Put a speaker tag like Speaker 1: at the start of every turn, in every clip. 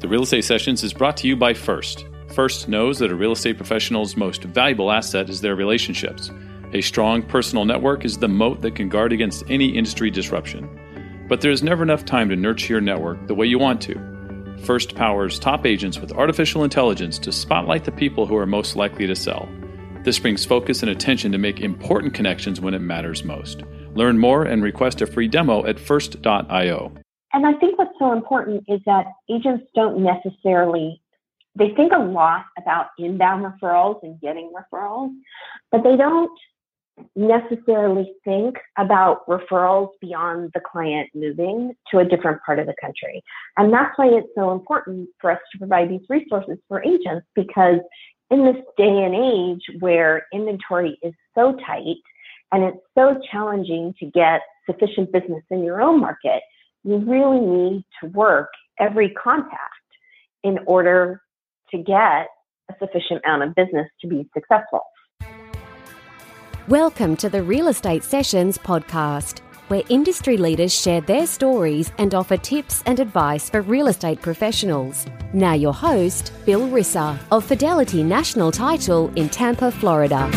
Speaker 1: The Real Estate Sessions is brought to you by First. First knows that a real estate professional's most valuable asset is their relationships. A strong personal network is the moat that can guard against any industry disruption. But there is never enough time to nurture your network the way you want to. First powers top agents with artificial intelligence to spotlight the people who are most likely to sell. This brings focus and attention to make important connections when it matters most. Learn more and request a free demo at first.io.
Speaker 2: And I think what's so important is that agents don't necessarily, they think a lot about inbound referrals and getting referrals, but they don't necessarily think about referrals beyond the client moving to a different part of the country. And that's why it's so important for us to provide these resources for agents because in this day and age where inventory is so tight and it's so challenging to get sufficient business in your own market, you really need to work every contact in order to get a sufficient amount of business to be successful.
Speaker 3: Welcome to the Real Estate Sessions podcast, where industry leaders share their stories and offer tips and advice for real estate professionals. Now, your host, Bill Risser of Fidelity National Title in Tampa, Florida.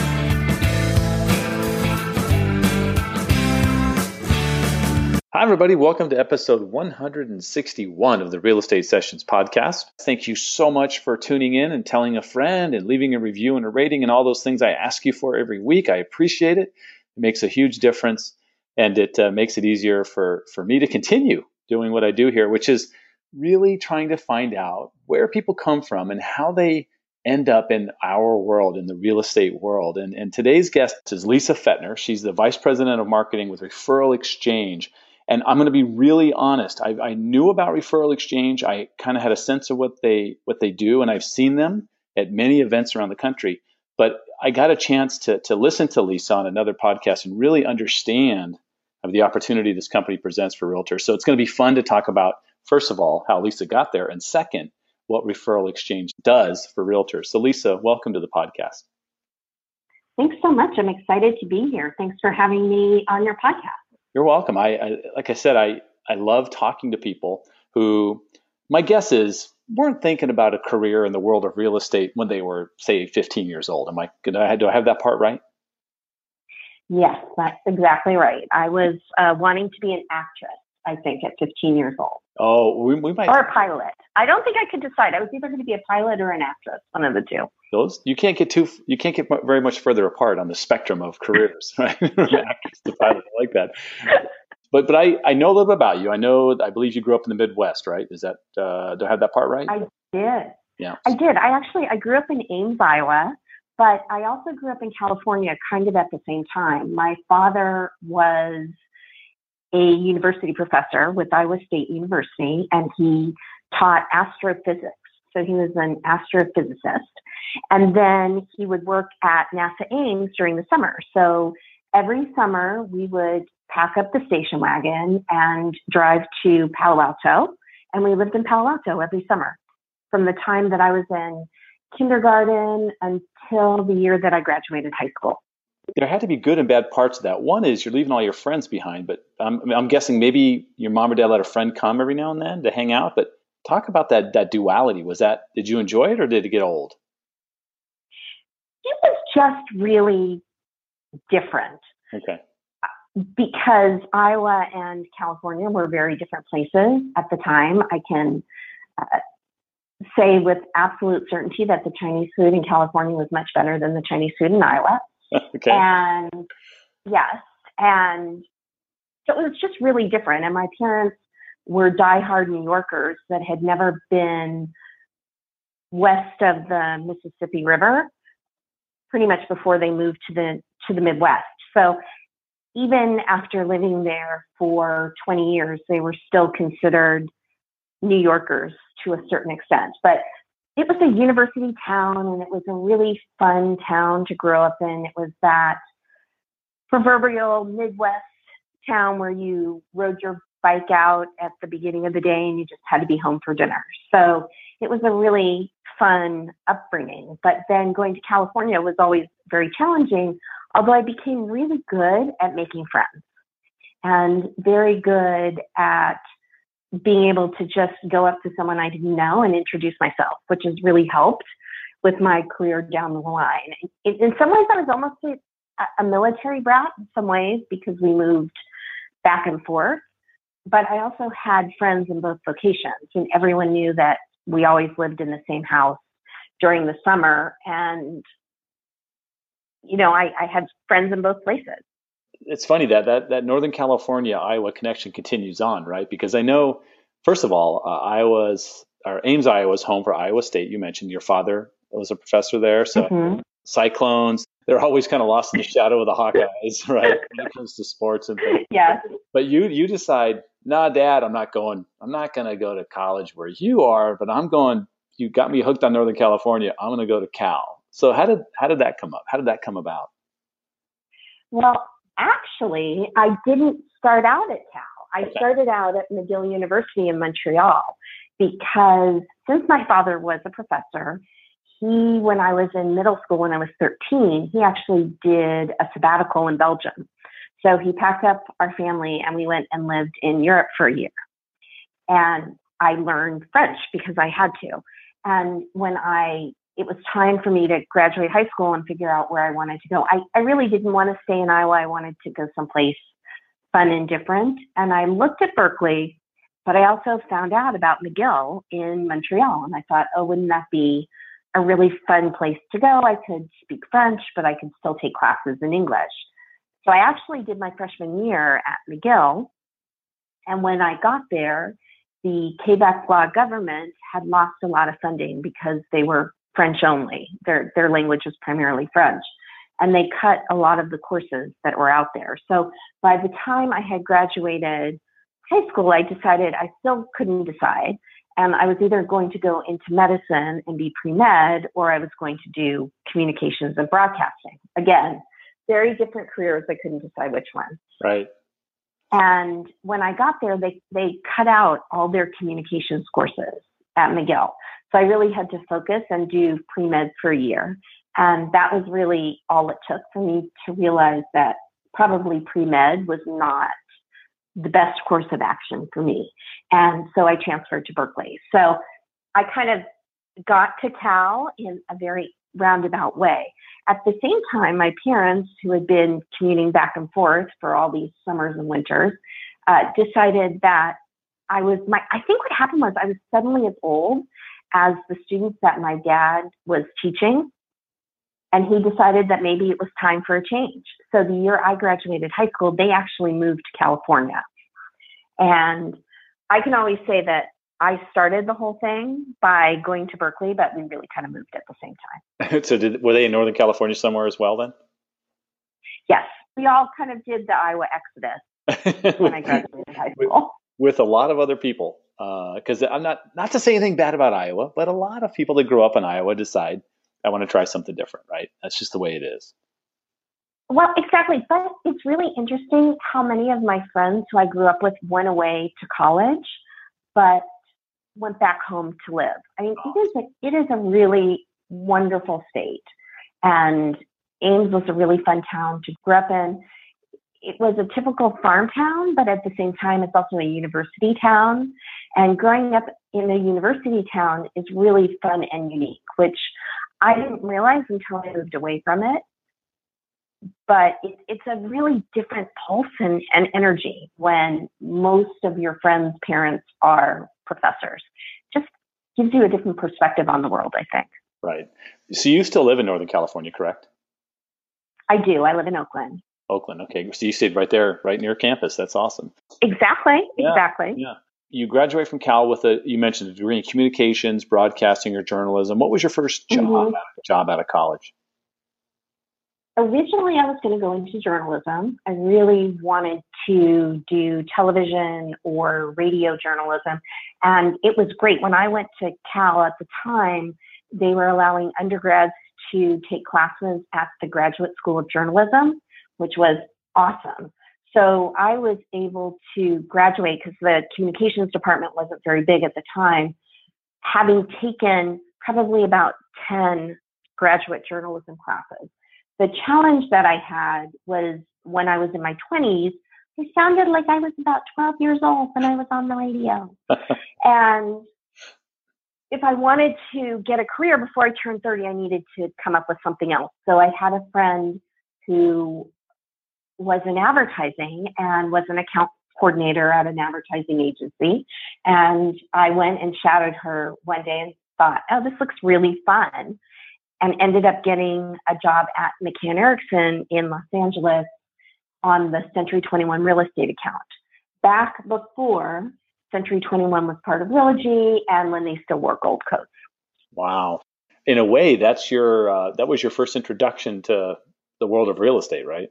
Speaker 1: Hi, everybody. Welcome to episode 161 of the Real Estate Sessions podcast. Thank you so much for tuning in and telling a friend and leaving a review and a rating and all those things I ask you for every week. I appreciate it. It makes a huge difference and it uh, makes it easier for, for me to continue doing what I do here, which is really trying to find out where people come from and how they end up in our world, in the real estate world. And, and today's guest is Lisa Fettner. She's the Vice President of Marketing with Referral Exchange and I'm going to be really honest. I, I knew about Referral Exchange. I kind of had a sense of what they what they do, and I've seen them at many events around the country. But I got a chance to to listen to Lisa on another podcast and really understand of the opportunity this company presents for realtors. So it's going to be fun to talk about first of all how Lisa got there, and second what Referral Exchange does for realtors. So Lisa, welcome to the podcast.
Speaker 2: Thanks so much. I'm excited to be here. Thanks for having me on your podcast.
Speaker 1: You're welcome. I, I like I said, I I love talking to people who my guess is weren't thinking about a career in the world of real estate when they were say 15 years old. Am I do I do I have that part right?
Speaker 2: Yes, that's exactly right. I was uh, wanting to be an actress. I think at 15 years old.
Speaker 1: Oh, we, we might.
Speaker 2: Or a pilot. I don't think I could decide. I was either going to be a pilot or an actress, one of the two.
Speaker 1: Those you can't get too you can't get very much further apart on the spectrum of careers, right? actress to pilot, I like that. But but I I know a little bit about you. I know I believe you grew up in the Midwest, right? Is that uh, do I have that part right?
Speaker 2: I did.
Speaker 1: Yeah.
Speaker 2: I did. I actually I grew up in Ames, Iowa. But I also grew up in California kind of at the same time. My father was a university professor with Iowa State University, and he taught astrophysics. So he was an astrophysicist. And then he would work at NASA Ames during the summer. So every summer we would pack up the station wagon and drive to Palo Alto. And we lived in Palo Alto every summer from the time that I was in kindergarten until the year that I graduated high school
Speaker 1: there had to be good and bad parts of that. One is you're leaving all your friends behind, but I'm, I'm guessing maybe your mom or dad let a friend come every now and then to hang out. But talk about that that duality. Was that did you enjoy it or did it get old?
Speaker 2: It was just really different.
Speaker 1: Okay.
Speaker 2: Because Iowa and California were very different places at the time. I can uh, say with absolute certainty that the Chinese food in California was much better than the Chinese food in Iowa.
Speaker 1: okay.
Speaker 2: And yes, and so it was just really different. And my parents were diehard New Yorkers that had never been west of the Mississippi River, pretty much before they moved to the to the Midwest. So even after living there for 20 years, they were still considered New Yorkers to a certain extent. But it was a university town and it was a really fun town to grow up in. It was that proverbial Midwest town where you rode your bike out at the beginning of the day and you just had to be home for dinner. So it was a really fun upbringing. But then going to California was always very challenging, although I became really good at making friends and very good at being able to just go up to someone I didn't know and introduce myself, which has really helped with my career down the line. In, in some ways, I was almost a, a military brat in some ways because we moved back and forth. But I also had friends in both locations, and everyone knew that we always lived in the same house during the summer. And, you know, I, I had friends in both places
Speaker 1: it's funny that that that Northern California Iowa connection continues on, right? Because I know, first of all, uh, Iowa's or Ames, Iowa is home for Iowa State. You mentioned your father was a professor there, so mm-hmm. Cyclones. They're always kind of lost in the shadow of the Hawkeyes, right? when it comes to sports and things.
Speaker 2: Yeah.
Speaker 1: But you you decide, nah, Dad, I'm not going. I'm not going to go to college where you are, but I'm going. You got me hooked on Northern California. I'm going to go to Cal. So how did how did that come up? How did that come about?
Speaker 2: Well, actually, I didn't start out at Cal. I okay. started out at McGill University in Montreal because since my father was a professor, he, when I was in middle school, when I was 13, he actually did a sabbatical in Belgium. So he packed up our family and we went and lived in Europe for a year. And I learned French because I had to. And when I it was time for me to graduate high school and figure out where I wanted to go. I, I really didn't want to stay in Iowa. I wanted to go someplace fun and different. And I looked at Berkeley, but I also found out about McGill in Montreal. And I thought, oh, wouldn't that be a really fun place to go? I could speak French, but I could still take classes in English. So I actually did my freshman year at McGill. And when I got there, the Quebec law government had lost a lot of funding because they were French only. Their their language was primarily French. And they cut a lot of the courses that were out there. So by the time I had graduated high school, I decided I still couldn't decide. And I was either going to go into medicine and be pre med, or I was going to do communications and broadcasting. Again, very different careers. I couldn't decide which one.
Speaker 1: Right.
Speaker 2: And when I got there, they, they cut out all their communications courses at McGill. So I really had to focus and do pre med for a year. And that was really all it took for me to realize that probably pre med was not the best course of action for me. And so I transferred to Berkeley. So I kind of got to Cal in a very roundabout way. At the same time, my parents, who had been commuting back and forth for all these summers and winters, uh, decided that I was my. I think what happened was I was suddenly as old as the students that my dad was teaching. And he decided that maybe it was time for a change. So the year I graduated high school, they actually moved to California. And I can always say that I started the whole thing by going to Berkeley, but we really kind of moved at the same time.
Speaker 1: so did, were they in Northern California somewhere as well then?
Speaker 2: Yes. We all kind of did the Iowa exodus when I graduated high school.
Speaker 1: With, with a lot of other people because uh, I'm not not to say anything bad about Iowa, but a lot of people that grow up in Iowa decide I want to try something different, right? That's just the way it is.
Speaker 2: Well, exactly. But it's really interesting how many of my friends who I grew up with went away to college, but went back home to live. I mean, it is a, it is a really wonderful state, and Ames was a really fun town to grow up in it was a typical farm town, but at the same time, it's also a university town. And growing up in a university town is really fun and unique, which I didn't realize until I moved away from it. But it, it's a really different pulse and, and energy when most of your friends' parents are professors. Just gives you a different perspective on the world, I think.
Speaker 1: Right. So you still live in Northern California, correct?
Speaker 2: I do. I live in Oakland.
Speaker 1: Oakland. Okay, so you stayed right there, right near campus. That's awesome.
Speaker 2: Exactly. Yeah, exactly.
Speaker 1: Yeah. You graduate from Cal with a you mentioned a degree in communications, broadcasting, or journalism. What was your first job mm-hmm. job out of college?
Speaker 2: Originally, I was going to go into journalism. I really wanted to do television or radio journalism, and it was great when I went to Cal at the time. They were allowing undergrads to take classes at the Graduate School of Journalism which was awesome. So I was able to graduate because the communications department wasn't very big at the time, having taken probably about 10 graduate journalism classes. The challenge that I had was when I was in my 20s, I sounded like I was about 12 years old when I was on the radio. and if I wanted to get a career before I turned 30, I needed to come up with something else. So I had a friend who was in advertising and was an account coordinator at an advertising agency. And I went and shadowed her one day and thought, oh, this looks really fun. And ended up getting a job at McCann Erickson in Los Angeles on the Century 21 real estate account. Back before Century 21 was part of Realogy and when they still wore gold coats.
Speaker 1: Wow. In a way, that's your uh, that was your first introduction to the world of real estate, right?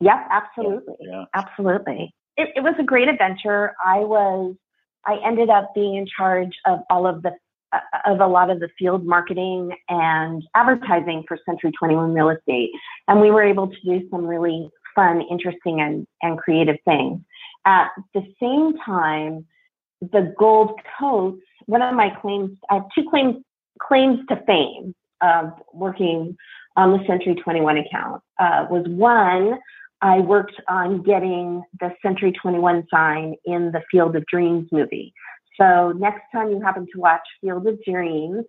Speaker 2: Yep, absolutely. Yeah. Absolutely. It, it was a great adventure. I was I ended up being in charge of all of the uh, of a lot of the field marketing and advertising for Century 21 Real Estate, and we were able to do some really fun, interesting, and, and creative things. At the same time, the gold coats, one of my claims, I have two claims, claims to fame of working on the Century 21 account, uh, was one, I worked on getting the Century 21 sign in the Field of Dreams movie. So next time you happen to watch Field of Dreams,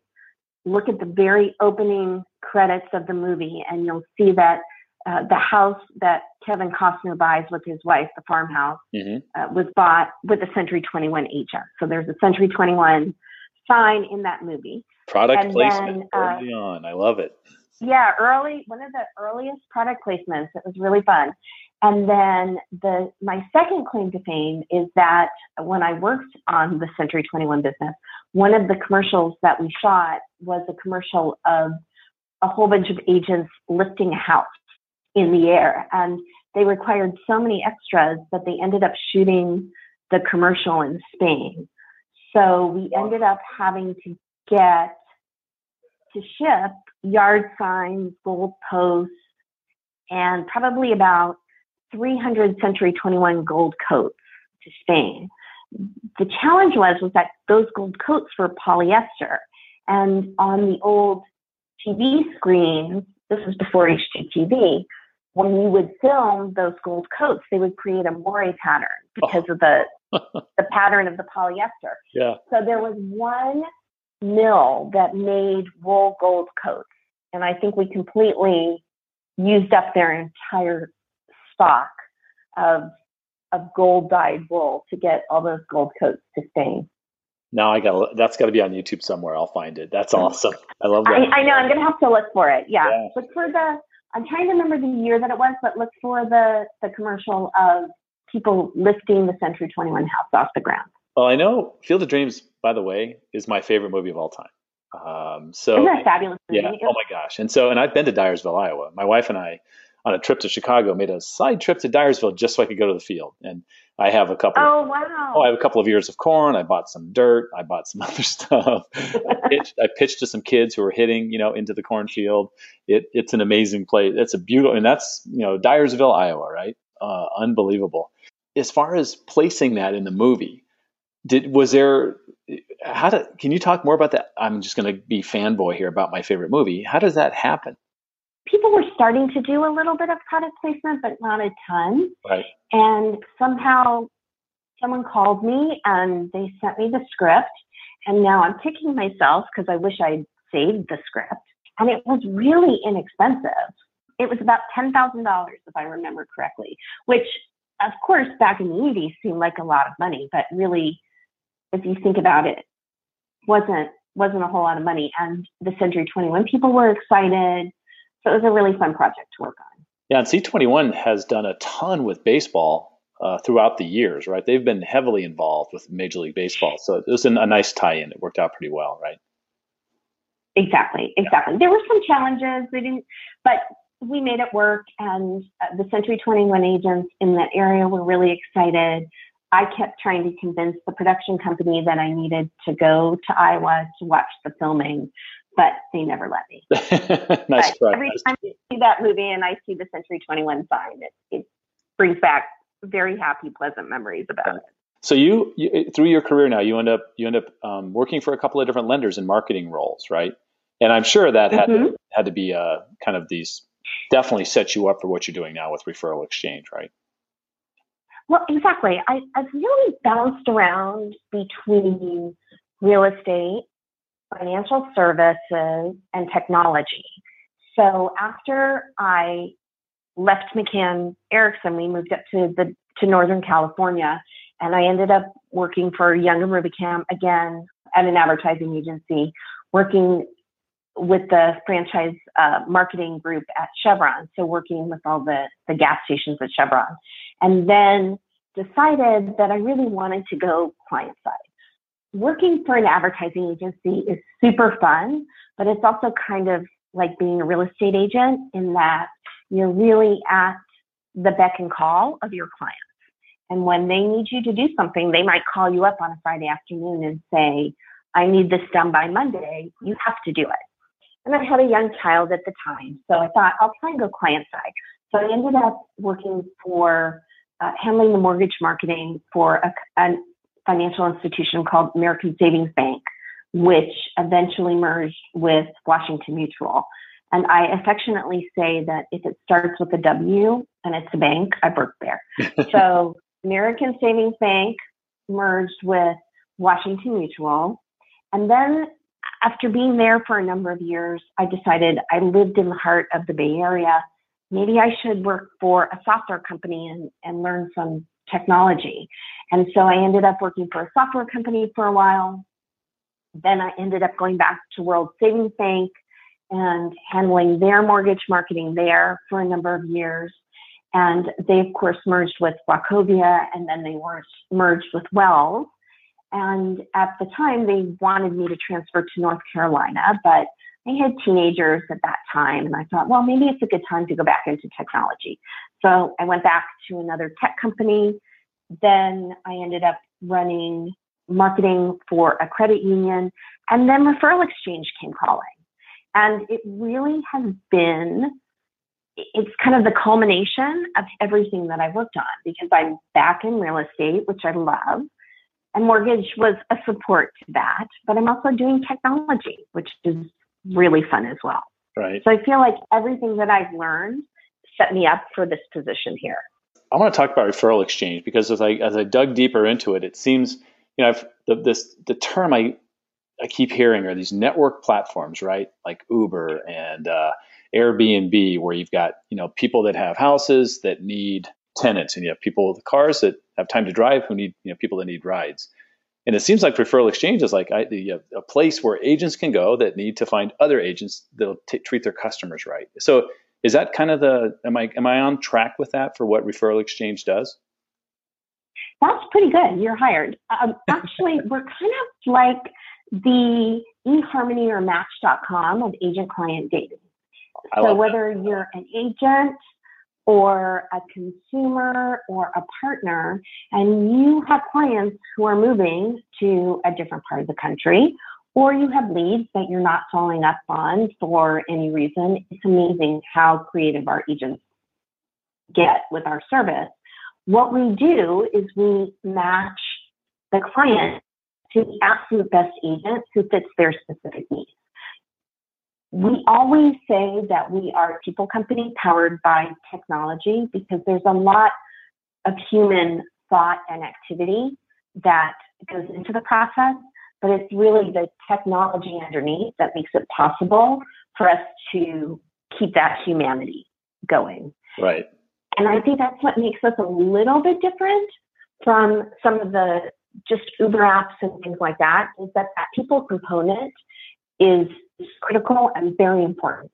Speaker 2: look at the very opening credits of the movie and you'll see that uh, the house that Kevin Costner buys with his wife, the farmhouse, mm-hmm. uh, was bought with a Century 21 agent. So there's a Century 21 sign in that movie.
Speaker 1: Product and placement then, uh, early on. I love it.
Speaker 2: Yeah, early, one of the earliest product placements. It was really fun. And then the my second claim to fame is that when I worked on the Century 21 business, one of the commercials that we shot was a commercial of a whole bunch of agents lifting a house in the air. And they required so many extras that they ended up shooting the commercial in Spain. So we ended up having to get to ship yard signs, gold posts, and probably about 300 Century 21 gold coats to Spain. The challenge was was that those gold coats were polyester, and on the old TV screens, this was before HGTV, when you would film those gold coats, they would create a moire pattern because oh. of the the pattern of the polyester.
Speaker 1: Yeah.
Speaker 2: So there was one mill that made wool gold coats, and I think we completely used up their entire stock of of gold dyed wool to get all those gold coats to Spain.
Speaker 1: Now I got that's got to be on YouTube somewhere. I'll find it. That's awesome. I love that.
Speaker 2: I, I know. I'm gonna have to look for it. Yeah. yeah. Look for the I'm trying to remember the year that it was, but look for the, the commercial of people lifting the Century 21 house off the ground.
Speaker 1: Well, I know Field of Dreams, by the way, is my favorite movie of all time. Um, so
Speaker 2: Isn't that fabulous?
Speaker 1: Movie? Yeah. Oh my gosh. And so, and I've been to Dyersville, Iowa. My wife and I, on a trip to Chicago, made a side trip to Dyersville just so I could go to the field. And I have a couple.
Speaker 2: Oh wow!
Speaker 1: Oh, I have a couple of ears of corn. I bought some dirt. I bought some other stuff. I, pitched, I pitched to some kids who were hitting, you know, into the cornfield. It, it's an amazing place. It's a beautiful, and that's you know Dyersville, Iowa, right? Uh, unbelievable. As far as placing that in the movie, did was there? How did? Can you talk more about that? I'm just going to be fanboy here about my favorite movie. How does that happen?
Speaker 2: people were starting to do a little bit of product placement, but not a ton.
Speaker 1: Right.
Speaker 2: And somehow someone called me and they sent me the script. And now I'm kicking myself because I wish I'd saved the script. And it was really inexpensive. It was about $10,000, if I remember correctly, which, of course, back in the 80s seemed like a lot of money, but really, if you think about it, wasn't wasn't a whole lot of money. And the Century 21 people were excited. So it was a really fun project to work on.
Speaker 1: Yeah, and C21 has done a ton with baseball uh, throughout the years, right? They've been heavily involved with Major League Baseball. So it was an, a nice tie in. It worked out pretty well, right?
Speaker 2: Exactly, exactly. Yeah. There were some challenges. We didn't, but we made it work. And uh, the Century 21 agents in that area were really excited. I kept trying to convince the production company that I needed to go to Iowa to watch the filming but they never let me.
Speaker 1: nice try.
Speaker 2: Every time I see that movie and I see the Century 21 sign, it, it brings back very happy, pleasant memories about it.
Speaker 1: So you, you, through your career now, you end up you end up um, working for a couple of different lenders in marketing roles, right? And I'm sure that had mm-hmm. to, had to be uh, kind of these definitely set you up for what you're doing now with referral exchange, right?
Speaker 2: Well, exactly. I, I've really bounced around between real estate, financial services, and technology. So after I left McCann Erickson, we moved up to the to Northern California, and I ended up working for Young and Rubicam again at an advertising agency, working with the franchise uh, marketing group at Chevron. So working with all the the gas stations at Chevron, and then decided that I really wanted to go client side. Working for an advertising agency is super fun, but it's also kind of like being a real estate agent in that you're really at the beck and call of your clients. And when they need you to do something, they might call you up on a Friday afternoon and say, I need this done by Monday. You have to do it. And I had a young child at the time. So I thought, I'll try and go client side. So I ended up working for uh, handling the mortgage marketing for a, a financial institution called American Savings Bank, which eventually merged with Washington Mutual. And I affectionately say that if it starts with a W and it's a bank, I worked there. so American Savings Bank merged with Washington Mutual. And then after being there for a number of years, I decided I lived in the heart of the Bay Area. Maybe I should work for a software company and, and learn some technology. And so I ended up working for a software company for a while. Then I ended up going back to World Savings Bank and handling their mortgage marketing there for a number of years. And they, of course, merged with Wachovia and then they were merged with Wells. And at the time, they wanted me to transfer to North Carolina, but I had teenagers at that time. And I thought, well, maybe it's a good time to go back into technology. So I went back to another tech company. Then I ended up running marketing for a credit union. And then Referral Exchange came calling. And it really has been, it's kind of the culmination of everything that I've worked on because I'm back in real estate, which I love. And mortgage was a support to that, but I'm also doing technology, which is really fun as well.
Speaker 1: Right.
Speaker 2: So I feel like everything that I've learned set me up for this position here.
Speaker 1: I want to talk about referral exchange because as I as I dug deeper into it, it seems you know I've, the, this the term I I keep hearing are these network platforms, right? Like Uber and uh, Airbnb, where you've got you know people that have houses that need tenants, and you have people with cars that have time to drive who need you know people that need rides. And it seems like referral exchange is like I, a place where agents can go that need to find other agents that'll t- treat their customers right. So is that kind of the am I am I on track with that for what referral exchange does?
Speaker 2: That's pretty good. You're hired. Um, actually, we're kind of like the eHarmony or Match.com of agent client dating. so whether that. you're an agent or a consumer or a partner, and you have clients who are moving to a different part of the country, or you have leads that you're not following up on for any reason, it's amazing how creative our agents get with our service. What we do is we match the client to the absolute best agent who fits their specific needs. We always say that we are a people company powered by technology because there's a lot of human thought and activity that goes into the process, but it's really the technology underneath that makes it possible for us to keep that humanity going.
Speaker 1: Right.
Speaker 2: And I think that's what makes us a little bit different from some of the just Uber apps and things like that is that that people component is critical and very important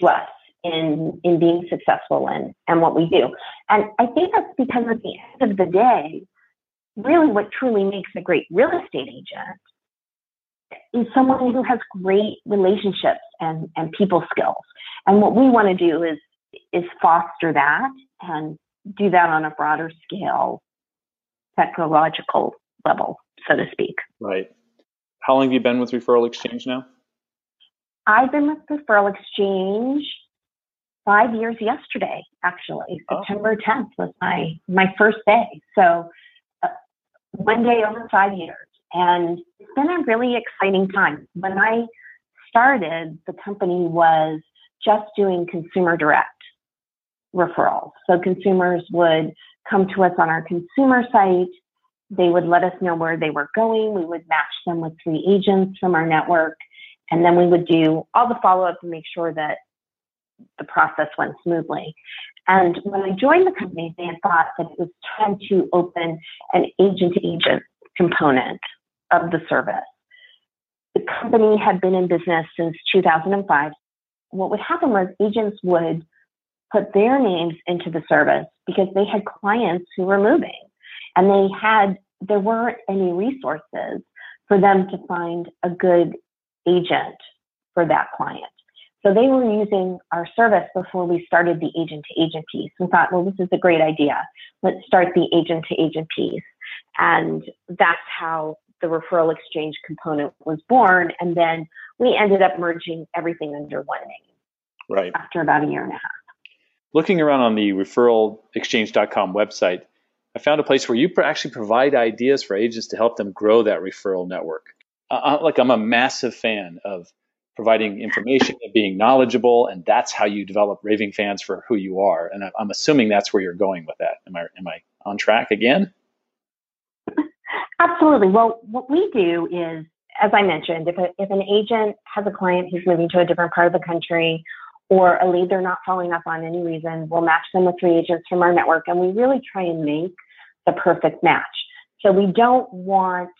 Speaker 2: to us in in being successful in and what we do. And I think that's because at the end of the day, really what truly makes a great real estate agent is someone who has great relationships and, and people skills. And what we want to do is is foster that and do that on a broader scale, technological level, so to speak.
Speaker 1: Right. How long have you been with Referral Exchange now?
Speaker 2: I've been with the Referral Exchange five years yesterday, actually. Oh. September 10th was my, my first day. So uh, one day over five years. And it's been a really exciting time. When I started, the company was just doing consumer direct referrals. So consumers would come to us on our consumer site. They would let us know where they were going. We would match them with three agents from our network. And then we would do all the follow up to make sure that the process went smoothly. And when I joined the company, they had thought that it was time to open an agent to agent component of the service. The company had been in business since 2005. What would happen was agents would put their names into the service because they had clients who were moving and they had, there weren't any resources for them to find a good agent for that client. So they were using our service before we started the agent to agent piece. We thought, well, this is a great idea. Let's start the agent to agent piece. And that's how the referral exchange component was born. And then we ended up merging everything under one name.
Speaker 1: Right.
Speaker 2: After about a year and a half.
Speaker 1: Looking around on the referralexchange.com website, I found a place where you actually provide ideas for agents to help them grow that referral network. Uh, like I'm a massive fan of providing information and being knowledgeable, and that's how you develop raving fans for who you are. And I'm assuming that's where you're going with that. Am I am I on track again?
Speaker 2: Absolutely. Well, what we do is, as I mentioned, if a, if an agent has a client who's moving to a different part of the country or a lead they're not following up on any reason, we'll match them with three agents from our network, and we really try and make the perfect match. So we don't want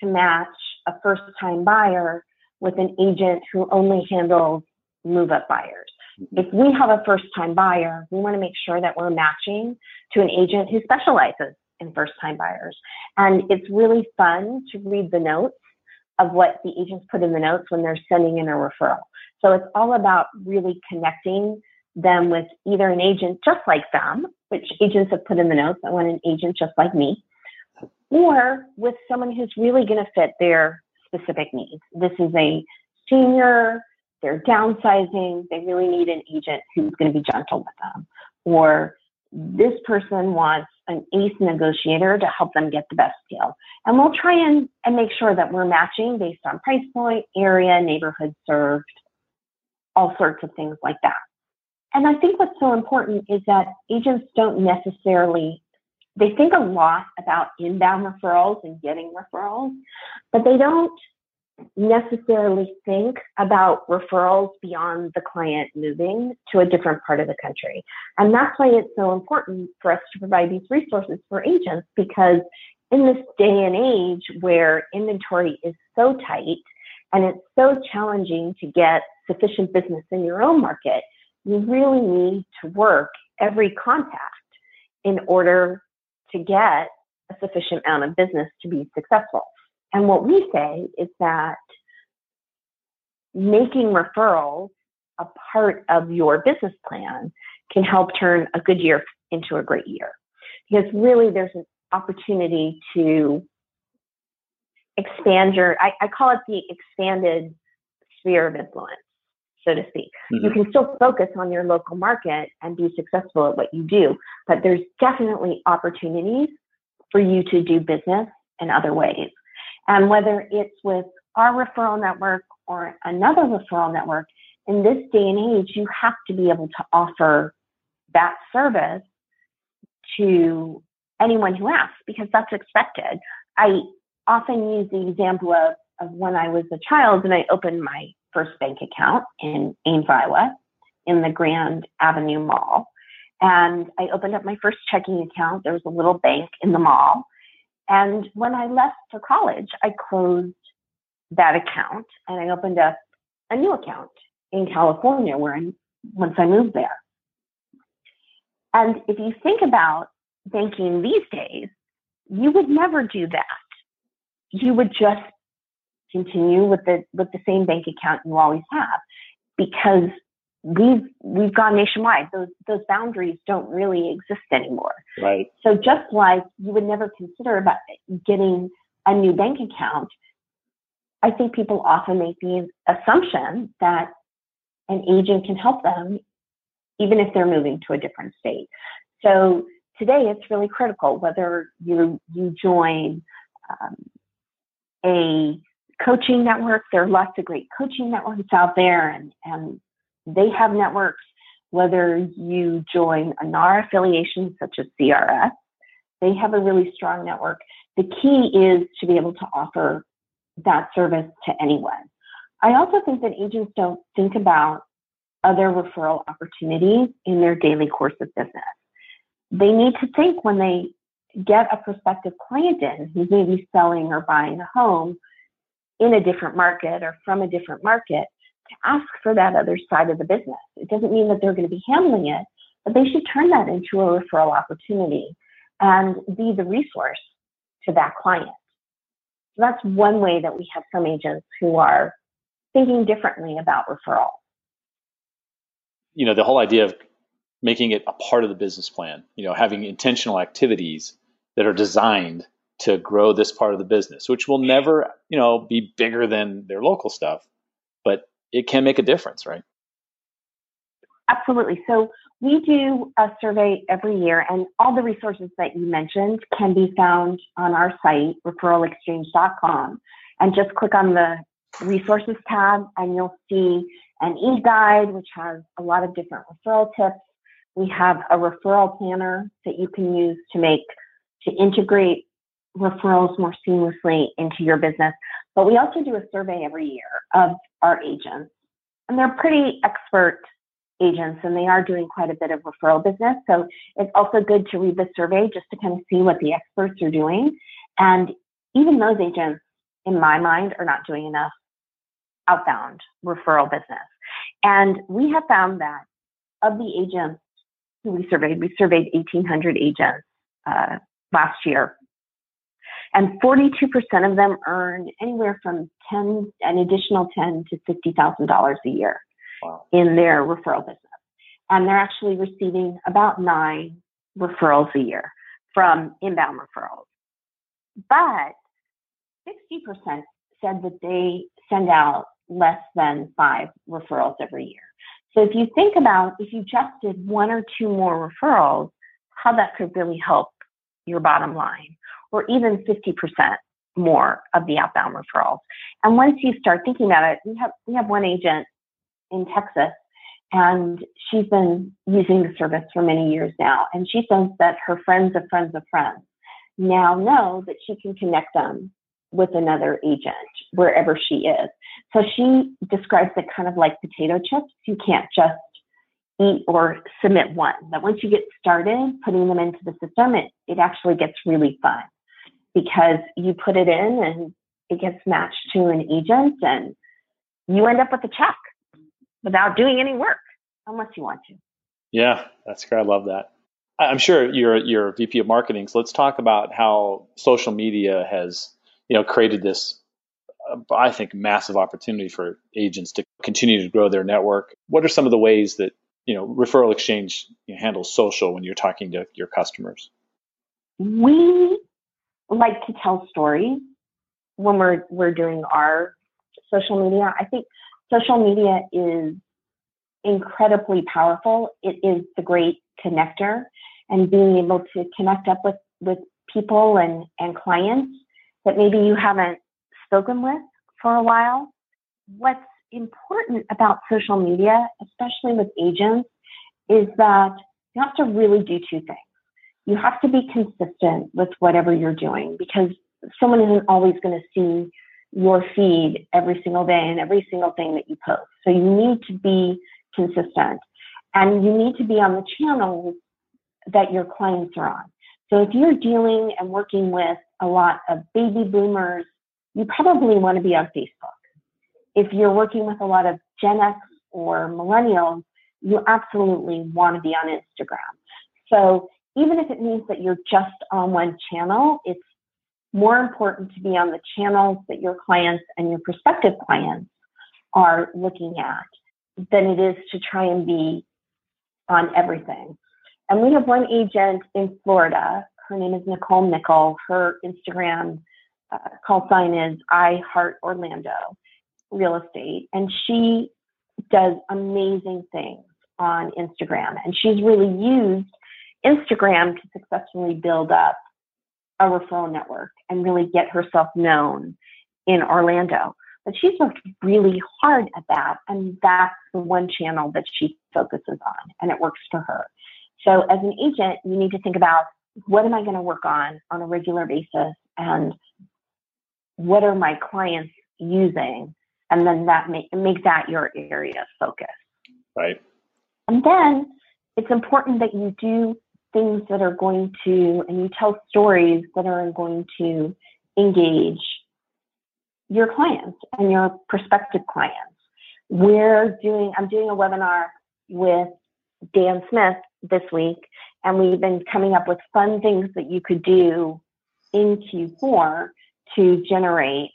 Speaker 2: to match a first time buyer with an agent who only handles move up buyers. Mm-hmm. If we have a first time buyer, we want to make sure that we're matching to an agent who specializes in first time buyers. And it's really fun to read the notes of what the agents put in the notes when they're sending in a referral. So it's all about really connecting them with either an agent just like them, which agents have put in the notes. I want an agent just like me, or with someone who's really going to fit their specific needs. This is a senior, they're downsizing, they really need an agent who's going to be gentle with them. Or this person wants an ace negotiator to help them get the best deal. And we'll try and, and make sure that we're matching based on price point, area, neighborhood served, all sorts of things like that. And I think what's so important is that agents don't necessarily they think a lot about inbound referrals and getting referrals, but they don't necessarily think about referrals beyond the client moving to a different part of the country. And that's why it's so important for us to provide these resources for agents because in this day and age where inventory is so tight and it's so challenging to get sufficient business in your own market, you really need to work every contact in order to get a sufficient amount of business to be successful. And what we say is that making referrals a part of your business plan can help turn a good year into a great year. Because really, there's an opportunity to expand your, I, I call it the expanded sphere of influence so to speak. Mm-hmm. You can still focus on your local market and be successful at what you do, but there's definitely opportunities for you to do business in other ways. And whether it's with our referral network or another referral network, in this day and age, you have to be able to offer that service to anyone who asks because that's expected. I often use the example of, of when I was a child and I opened my first bank account in Ames, Iowa, in the Grand Avenue Mall. And I opened up my first checking account. There was a little bank in the mall. And when I left for college, I closed that account and I opened up a new account in California where I, once I moved there. And if you think about banking these days, you would never do that. You would just continue with the with the same bank account you always have because we've we've gone nationwide. Those those boundaries don't really exist anymore.
Speaker 1: Right.
Speaker 2: So just like you would never consider about getting a new bank account i think people often make the assumption that an agent can help them even if they're moving to a different state. So today it's really critical whether you you join um, a coaching network. There are lots of great coaching networks out there, and, and they have networks. Whether you join a NAR affiliation such as CRS They have a really strong network. The key is to be able to offer that service to anyone. I also think that agents don't think about other referral opportunities in their daily course of business. They need to think when they get a prospective client in who's maybe selling or buying a home in a different market or from a different market to ask for that other side of the business. It doesn't mean that they're going to be handling it, but they should turn that into a referral opportunity and be the resource to that client. So that's one way that we have some agents who are thinking differently about referral.
Speaker 1: You know, the whole idea of making it a part of the business plan, you know, having intentional activities that are designed to grow this part of the business, which will never, you know, be bigger than their local stuff, but it can make a difference, right?
Speaker 2: Absolutely. So we do a survey every year, and all the resources that you mentioned can be found on our site, referralexchange.com. And just click on the resources tab, and you'll see an e guide, which has a lot of different referral tips. We have a referral planner that you can use to make, to integrate referrals more seamlessly into your business. But we also do a survey every year of our agents, and they're pretty expert agents and they are doing quite a bit of referral business. So it's also good to read the survey just to kind of see what the experts are doing. And even those agents, in my mind, are not doing enough outbound referral business. And we have found that of the agents who we surveyed, we surveyed 1,800 agents uh, last year. And 42% of them earn anywhere from 10, an additional 10 to $50,000 a year wow. in their referral business. And they're actually receiving about nine referrals a year from inbound referrals. But 60% said that they send out less than five referrals every year. So if you think about if you just did one or two more referrals, how that could really help your bottom line, or even 50% more of the outbound referrals. And once you start thinking about it, we have we have one agent in Texas, and she's been using the service for many years now. And she says that her friends of friends of friends now know that she can connect them with another agent wherever she is. So she describes it kind of like potato chips. You can't just eat or submit one. But once you get started putting them into the system, it, it actually gets really fun because you put it in and it gets matched to an agent and you end up with a check without doing any work unless you want to.
Speaker 1: Yeah, that's great. I love that. I'm sure you're you're VP of marketing. So let's talk about how social media has you know created this uh, I think massive opportunity for agents to continue to grow their network. What are some of the ways that you know referral exchange handles social when you're talking to your customers?
Speaker 2: We like to tell stories when we're we're doing our social media. I think social media is incredibly powerful. It is the great connector and being able to connect up with, with people and, and clients that maybe you haven't spoken with for a while. What's important about social media, especially with agents, is that you have to really do two things. You have to be consistent with whatever you're doing because someone isn't always going to see your feed every single day and every single thing that you post. So you need to be consistent and you need to be on the channels that your clients are on. So if you're dealing and working with a lot of baby boomers, you probably want to be on Facebook. If you're working with a lot of Gen X or millennials, you absolutely want to be on Instagram. So even if it means that you're just on one channel, it's more important to be on the channels that your clients and your prospective clients are looking at than it is to try and be on everything. And we have one agent in Florida. Her name is Nicole Nickel. Her Instagram uh, call sign is I Heart Orlando Real Estate. And she does amazing things on Instagram. And she's really used Instagram to successfully build up a referral network and really get herself known in Orlando. But she's worked really hard at that, and that's the one channel that she focuses on, and it works for her. So, as an agent, you need to think about what am I going to work on on a regular basis and what are my clients using? And then that make, make that your area of focus.
Speaker 1: Right.
Speaker 2: And then it's important that you do things that are going to, and you tell stories that are going to engage your clients and your prospective clients. We're doing, I'm doing a webinar with Dan Smith this week, and we've been coming up with fun things that you could do in Q4 to generate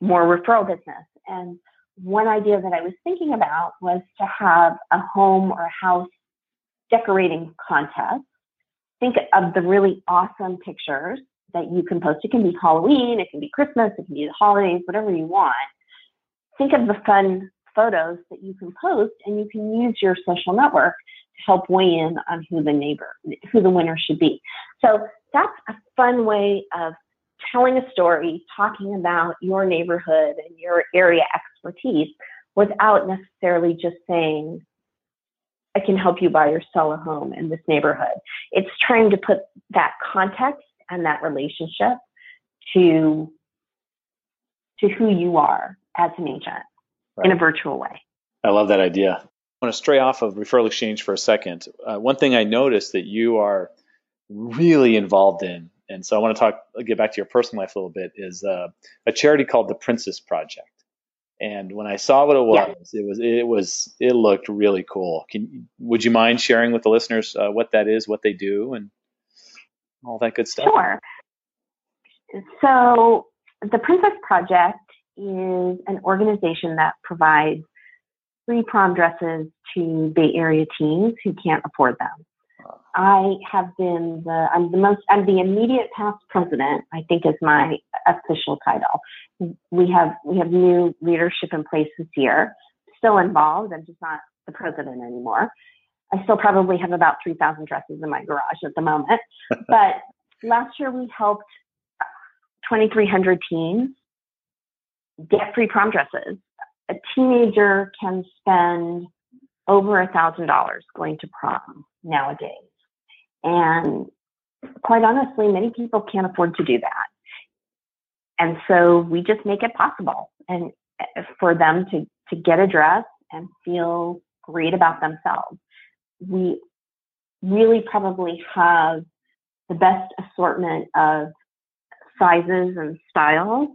Speaker 2: more referral business. And one idea that I was thinking about was to have a home or a house decorating contest. Think of the really awesome pictures that you can post. It can be Halloween, it can be Christmas, it can be the holidays, whatever you want. Think of the fun photos that you can post and you can use your social network to help weigh in on who the neighbor, who the winner should be. So that's a fun way of telling a story, talking about your neighborhood and your area expertise without necessarily just saying, I can help you buy or sell a home in this neighborhood. It's trying to put that context and that relationship to to who you are as an agent right. in a virtual way.
Speaker 1: I love that idea. I want to stray off of referral exchange for a second. Uh, one thing I noticed that you are really involved in, and so I want to talk, get back to your personal life a little bit, is uh, a charity called the Princess Project. And when I saw what it was, yeah. it was it was it looked really cool. Can would you mind sharing with the listeners uh, what that is, what they do, and all that good stuff?
Speaker 2: Sure. So the Princess Project is an organization that provides free prom dresses to Bay Area teens who can't afford them. I have been the I'm the most I'm the immediate past president, I think is my official title. We have we have new leadership in place this year, still involved. I'm just not the president anymore. I still probably have about 3,000 dresses in my garage at the moment. but last year we helped 2,300 teens get free prom dresses. A teenager can spend over a thousand dollars going to prom nowadays. And quite honestly, many people can't afford to do that. And so we just make it possible and uh, for them to, to get a dress and feel great about themselves. We really probably have the best assortment of sizes and styles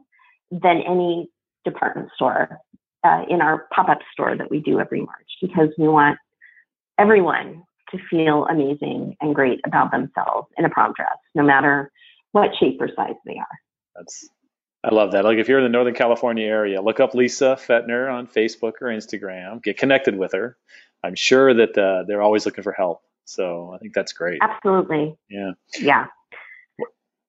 Speaker 2: than any department store uh, in our pop-up store that we do every March because we want everyone to feel amazing and great about themselves in a prom dress, no matter what shape or size they are.
Speaker 1: That's I love that. Like if you're in the Northern California area, look up Lisa Fettner on Facebook or Instagram. Get connected with her. I'm sure that uh, they're always looking for help. So I think that's great.
Speaker 2: Absolutely.
Speaker 1: Yeah.
Speaker 2: Yeah.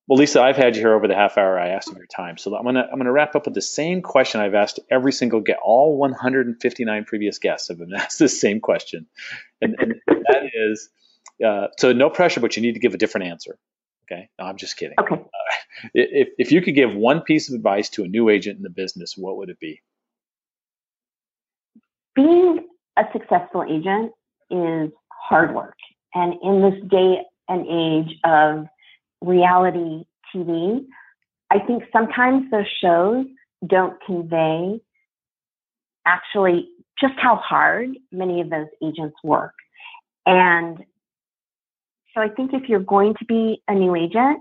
Speaker 1: Well, Lisa, I've had you here over the half hour I asked of your time, so I'm gonna I'm gonna wrap up with the same question I've asked every single get all 159 previous guests have been asked the same question, and, and that is, uh, so no pressure, but you need to give a different answer. Okay, no, I'm just kidding.
Speaker 2: Okay.
Speaker 1: Uh, if if you could give one piece of advice to a new agent in the business, what would it be?
Speaker 2: Being a successful agent is hard work, and in this day and age of reality TV, I think sometimes those shows don't convey actually just how hard many of those agents work. And so I think if you're going to be a new agent,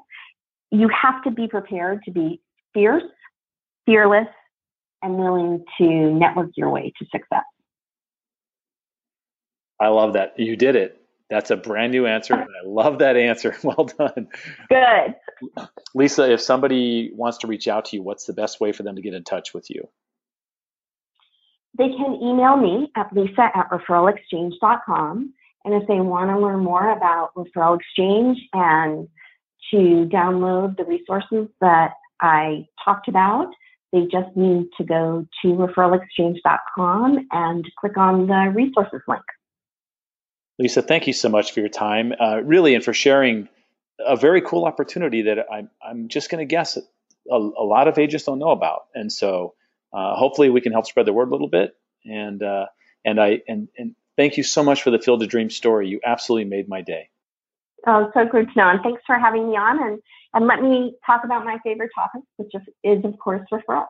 Speaker 2: you have to be prepared to be fierce, fearless, and willing to network your way to success.
Speaker 1: I love that. You did it. That's a brand new answer. And I love that answer. Well done.
Speaker 2: Good.
Speaker 1: Lisa, if somebody wants to reach out to you, what's the best way for them to get in touch with you?
Speaker 2: They can email me at lisa at referralexchange.com. And if they want to learn more about Referral Exchange and to download the resources that I talked about, they just need to go to referralexchange.com and click on the resources link.
Speaker 1: Lisa, thank you so much for your time, uh, really, and for sharing a very cool opportunity that I'm, I'm just going to guess a, a, lot of agents don't know about. And so uh, hopefully we can help spread the word a little bit. And, uh, and I, and, and thank you so much for the Field of Dreams story. You absolutely made my day.
Speaker 2: Oh, so good to know. And thanks for having me on. And, and let me talk about my favorite topic, which is, is of course, referral.